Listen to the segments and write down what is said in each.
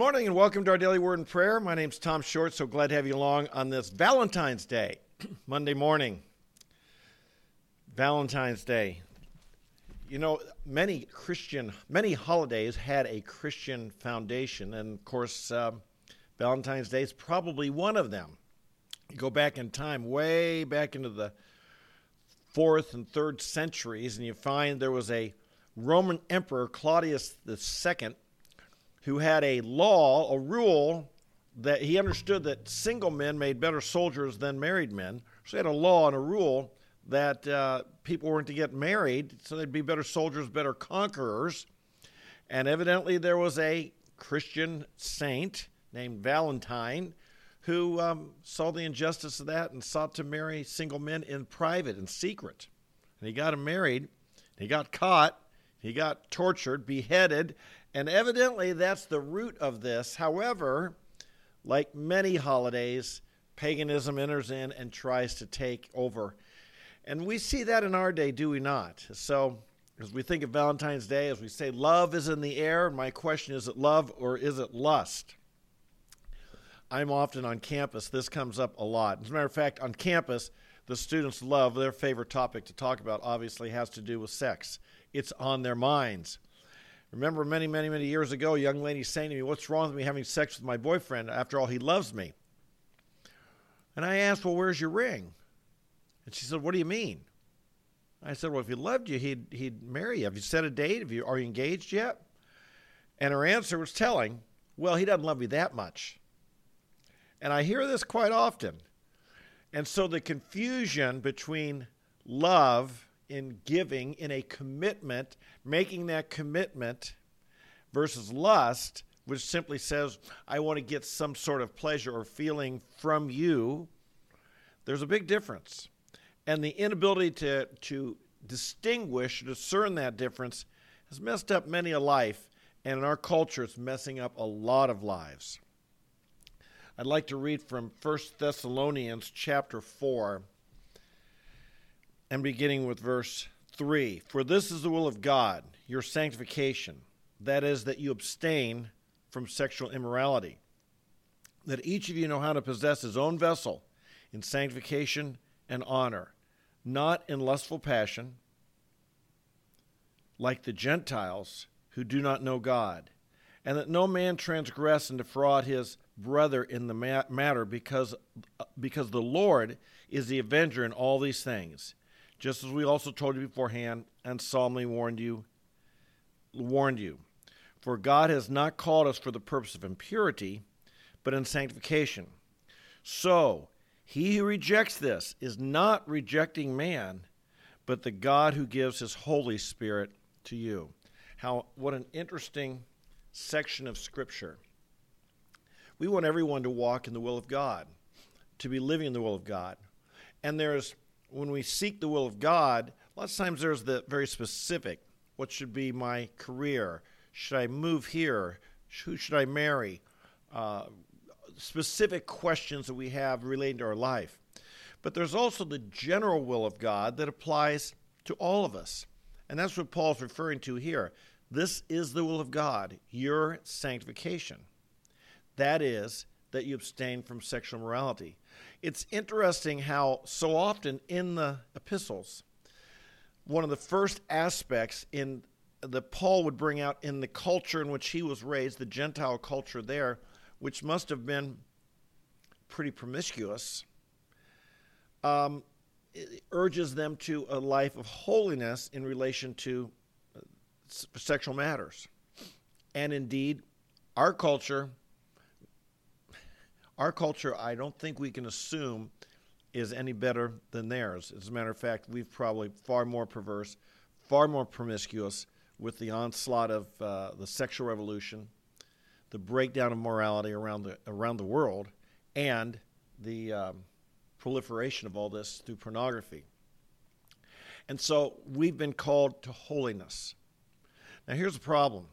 morning and welcome to our daily word and prayer. My name's Tom Short. So glad to have you along on this Valentine's Day, Monday morning. Valentine's Day. You know, many Christian, many holidays had a Christian foundation, and of course, uh, Valentine's Day is probably one of them. You go back in time, way back into the fourth and third centuries, and you find there was a Roman emperor, Claudius II, who had a law, a rule that he understood that single men made better soldiers than married men. So he had a law and a rule that uh, people weren't to get married, so they'd be better soldiers, better conquerors. And evidently, there was a Christian saint named Valentine who um, saw the injustice of that and sought to marry single men in private, in secret. And he got him married. He got caught. He got tortured, beheaded, and evidently, that's the root of this. However, like many holidays, paganism enters in and tries to take over. And we see that in our day, do we not? So, as we think of Valentine's Day, as we say love is in the air, my question is is it love or is it lust? I'm often on campus. This comes up a lot. As a matter of fact, on campus, the students love their favorite topic to talk about, obviously, has to do with sex. It's on their minds. Remember many, many, many years ago, a young lady saying to me, What's wrong with me having sex with my boyfriend? After all, he loves me. And I asked, Well, where's your ring? And she said, What do you mean? I said, Well, if he loved you, he'd, he'd marry you. Have you set a date? Have you, are you engaged yet? And her answer was telling, Well, he doesn't love me that much. And I hear this quite often. And so the confusion between love in giving, in a commitment, making that commitment versus lust, which simply says, I want to get some sort of pleasure or feeling from you, there's a big difference. And the inability to, to distinguish, discern that difference, has messed up many a life. And in our culture, it's messing up a lot of lives. I'd like to read from 1 Thessalonians chapter 4 and beginning with verse 3 For this is the will of God, your sanctification, that is, that you abstain from sexual immorality, that each of you know how to possess his own vessel in sanctification and honor, not in lustful passion, like the Gentiles who do not know God, and that no man transgress and defraud his brother in the matter, because, because the Lord is the avenger in all these things just as we also told you beforehand and solemnly warned you warned you. For God has not called us for the purpose of impurity but in sanctification. So he who rejects this is not rejecting man but the God who gives his holy spirit to you. How what an interesting section of scripture. We want everyone to walk in the will of God to be living in the will of God. And there's when we seek the will of God, lots of times there's the very specific. What should be my career? Should I move here? Who should I marry? Uh, specific questions that we have relating to our life. But there's also the general will of God that applies to all of us. And that's what Paul's referring to here. This is the will of God, your sanctification. That is, that you abstain from sexual morality it's interesting how so often in the epistles, one of the first aspects in that Paul would bring out in the culture in which he was raised, the Gentile culture there, which must have been pretty promiscuous, um, urges them to a life of holiness in relation to uh, sexual matters. And indeed, our culture our culture, I don't think we can assume, is any better than theirs. As a matter of fact, we've probably far more perverse, far more promiscuous with the onslaught of uh, the sexual revolution, the breakdown of morality around the around the world, and the um, proliferation of all this through pornography. And so we've been called to holiness. Now, here's the problem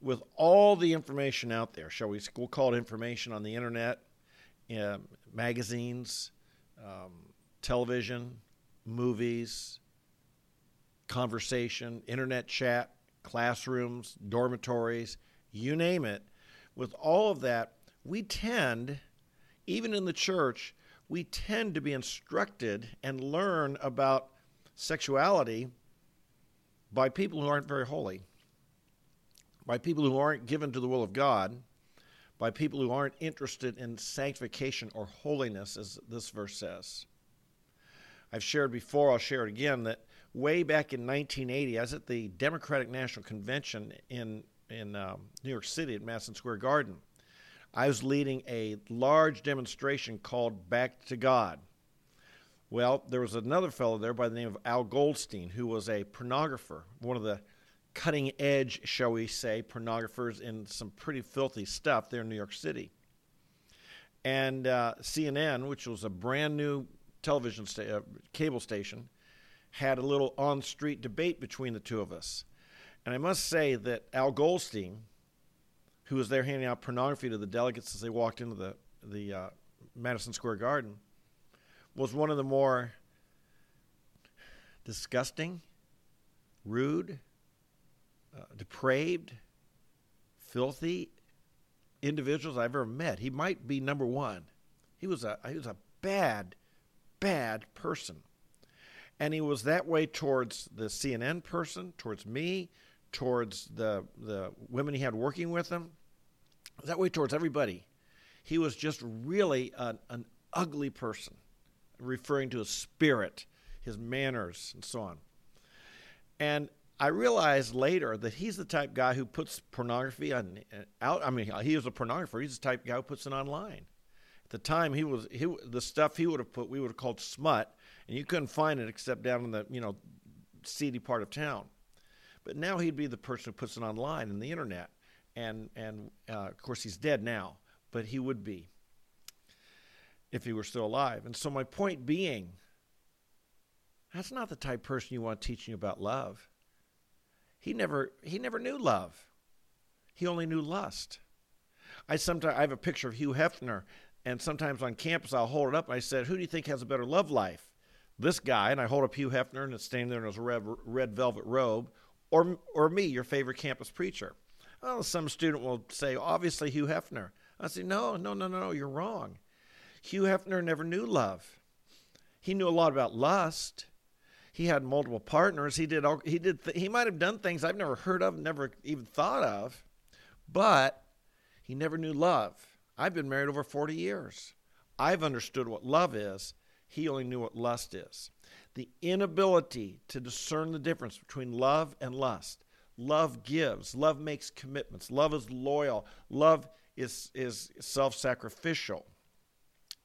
with all the information out there, shall we we'll call it information on the internet, uh, magazines, um, television, movies, conversation, internet chat, classrooms, dormitories, you name it. with all of that, we tend, even in the church, we tend to be instructed and learn about sexuality by people who aren't very holy, by people who aren't given to the will of God, by people who aren't interested in sanctification or holiness, as this verse says. I've shared before, I'll share it again, that way back in 1980, I was at the Democratic National Convention in, in um, New York City at Madison Square Garden. I was leading a large demonstration called Back to God. Well, there was another fellow there by the name of Al Goldstein who was a pornographer, one of the cutting edge, shall we say, pornographers in some pretty filthy stuff there in New York City. And uh, CNN, which was a brand new television sta- uh, cable station, had a little on street debate between the two of us. And I must say that Al Goldstein, who was there handing out pornography to the delegates as they walked into the, the uh, Madison Square Garden, was one of the more disgusting, rude, uh, depraved, filthy individuals I've ever met. He might be number one. He was a he was a bad, bad person, and he was that way towards the CNN person, towards me, towards the the women he had working with him. That way towards everybody. He was just really an, an ugly person, referring to his spirit, his manners, and so on. And I realized later that he's the type guy who puts pornography on out. I mean, he was a pornographer. He's the type of guy who puts it online. At the time, he was he the stuff he would have put we would have called smut, and you couldn't find it except down in the you know seedy part of town. But now he'd be the person who puts it online in the internet, and and uh, of course he's dead now, but he would be if he were still alive. And so my point being, that's not the type person you want teaching about love. He never he never knew love. He only knew lust. I sometimes I have a picture of Hugh Hefner, and sometimes on campus I'll hold it up and I said, "Who do you think has a better love life?" This guy, and I hold up Hugh Hefner, and it's standing there in his red, red velvet robe, or or me, your favorite campus preacher. Well, some student will say, "Obviously Hugh Hefner." I say, "No, no, no, no, no, you're wrong." Hugh Hefner never knew love. He knew a lot about lust he had multiple partners. He did all, he did th- he might have done things I've never heard of, never even thought of, but he never knew love. I've been married over 40 years. I've understood what love is. He only knew what lust is. The inability to discern the difference between love and lust. Love gives, love makes commitments, love is loyal, love is, is self sacrificial.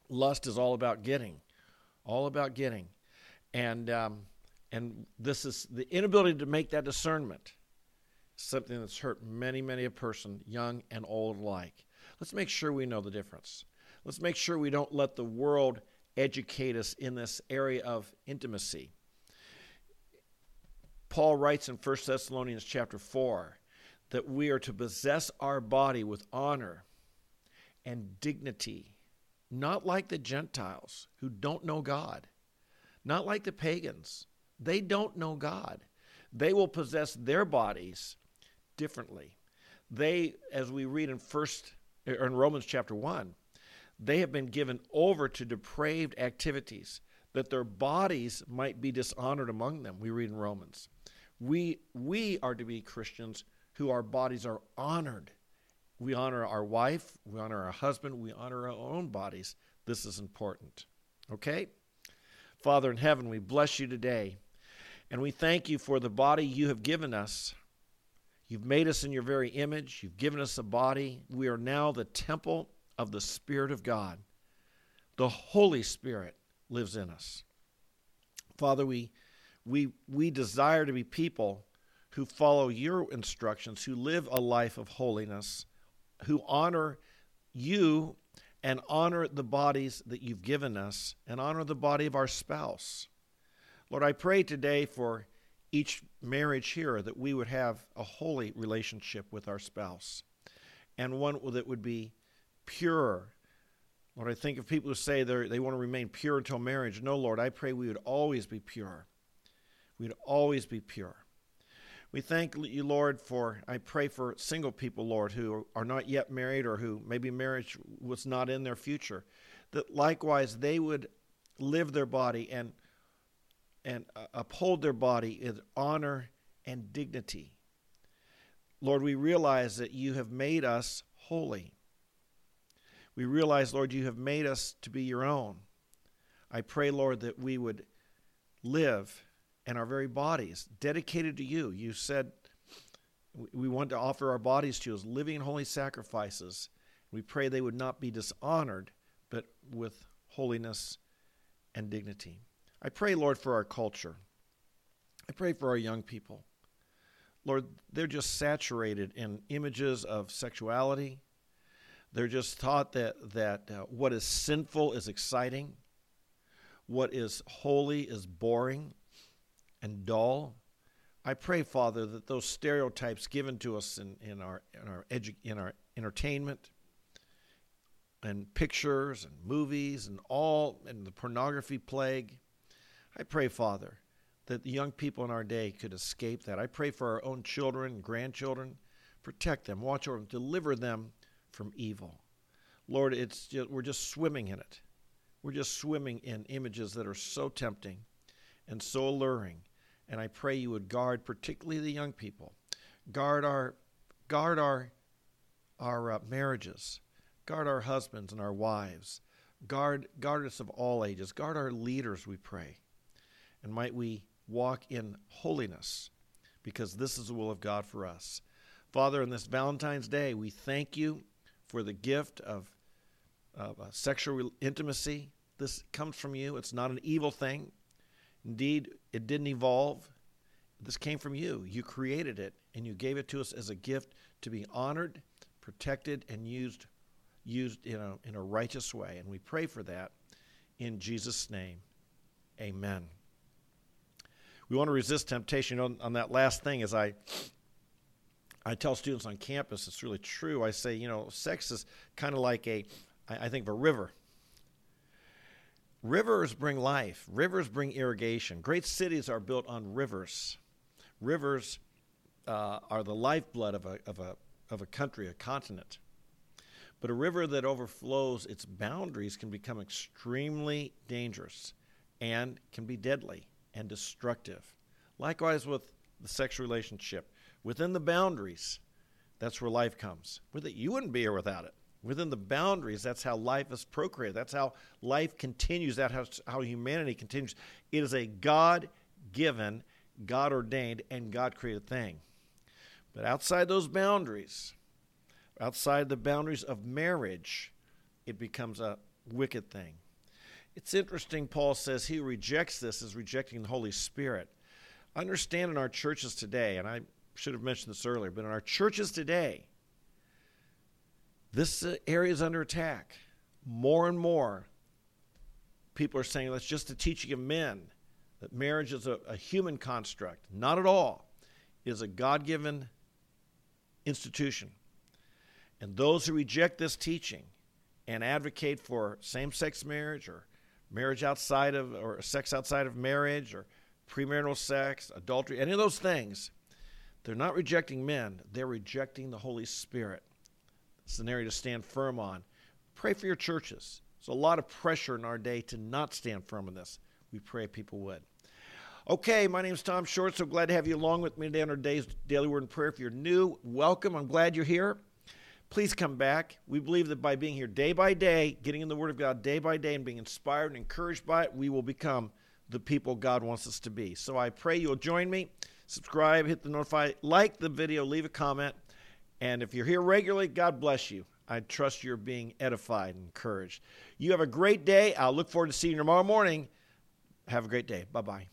Lust is all about getting, all about getting. And um, and this is the inability to make that discernment, something that's hurt many, many a person, young and old alike. Let's make sure we know the difference. Let's make sure we don't let the world educate us in this area of intimacy. Paul writes in 1 Thessalonians chapter 4 that we are to possess our body with honor and dignity, not like the Gentiles who don't know God, not like the pagans they don't know God. They will possess their bodies differently. They, as we read in first or in Romans chapter one, they have been given over to depraved activities that their bodies might be dishonored among them. We read in Romans. We we are to be Christians who our bodies are honored. We honor our wife, we honor our husband, we honor our own bodies. This is important. Okay? Father in heaven, we bless you today. And we thank you for the body you have given us. You've made us in your very image. You've given us a body. We are now the temple of the Spirit of God. The Holy Spirit lives in us. Father, we, we, we desire to be people who follow your instructions, who live a life of holiness, who honor you and honor the bodies that you've given us and honor the body of our spouse. Lord, I pray today for each marriage here that we would have a holy relationship with our spouse and one that would be pure. Lord, I think of people who say they want to remain pure until marriage. No, Lord, I pray we would always be pure. We'd always be pure. We thank you, Lord, for, I pray for single people, Lord, who are not yet married or who maybe marriage was not in their future, that likewise they would live their body and, and uphold their body in honor and dignity. Lord, we realize that you have made us holy. We realize, Lord, you have made us to be your own. I pray, Lord, that we would live and our very bodies dedicated to you. You said we want to offer our bodies to you as living and holy sacrifices. We pray they would not be dishonored, but with holiness and dignity. I pray, Lord, for our culture. I pray for our young people. Lord, they're just saturated in images of sexuality. They're just taught that, that uh, what is sinful is exciting, what is holy is boring and dull. I pray, Father, that those stereotypes given to us in, in, our, in, our, edu- in our entertainment and pictures and movies and all, and the pornography plague, I pray, Father, that the young people in our day could escape that. I pray for our own children and grandchildren. Protect them, watch over them, deliver them from evil. Lord, it's just, we're just swimming in it. We're just swimming in images that are so tempting and so alluring. And I pray you would guard, particularly the young people, guard our, guard our, our uh, marriages, guard our husbands and our wives, guard, guard us of all ages, guard our leaders. We pray, and might we walk in holiness, because this is the will of God for us. Father, on this Valentine's Day, we thank you for the gift of, of uh, sexual intimacy. This comes from you. It's not an evil thing. Indeed, it didn't evolve. This came from you. You created it, and you gave it to us as a gift to be honored, protected, and used used in a, in a righteous way. And we pray for that in Jesus' name. Amen. We want to resist temptation. On, on that last thing, as I I tell students on campus, it's really true. I say, you know, sex is kind of like a, I, I think, of a river. Rivers bring life. Rivers bring irrigation. Great cities are built on rivers. Rivers uh, are the lifeblood of a, of, a, of a country, a continent. But a river that overflows its boundaries can become extremely dangerous and can be deadly and destructive. Likewise, with the sexual relationship, within the boundaries, that's where life comes. With it, you wouldn't be here without it. Within the boundaries, that's how life is procreated. That's how life continues. That's how, how humanity continues. It is a God given, God ordained, and God created thing. But outside those boundaries, outside the boundaries of marriage, it becomes a wicked thing. It's interesting, Paul says he rejects this as rejecting the Holy Spirit. Understand in our churches today, and I should have mentioned this earlier, but in our churches today, this area is under attack. More and more, people are saying that's just the teaching of men, that marriage is a, a human construct. Not at all. It is a God given institution. And those who reject this teaching and advocate for same sex marriage or marriage outside of, or sex outside of marriage or premarital sex, adultery, any of those things, they're not rejecting men, they're rejecting the Holy Spirit. It's an area to stand firm on. Pray for your churches. There's a lot of pressure in our day to not stand firm in this. We pray people would. Okay, my name is Tom Short. So glad to have you along with me today on our day's daily word and prayer. If you're new, welcome. I'm glad you're here. Please come back. We believe that by being here day by day, getting in the Word of God day by day, and being inspired and encouraged by it, we will become the people God wants us to be. So I pray you'll join me subscribe, hit the notify, like the video, leave a comment. And if you're here regularly, God bless you. I trust you're being edified and encouraged. You have a great day. I'll look forward to seeing you tomorrow morning. Have a great day. Bye bye.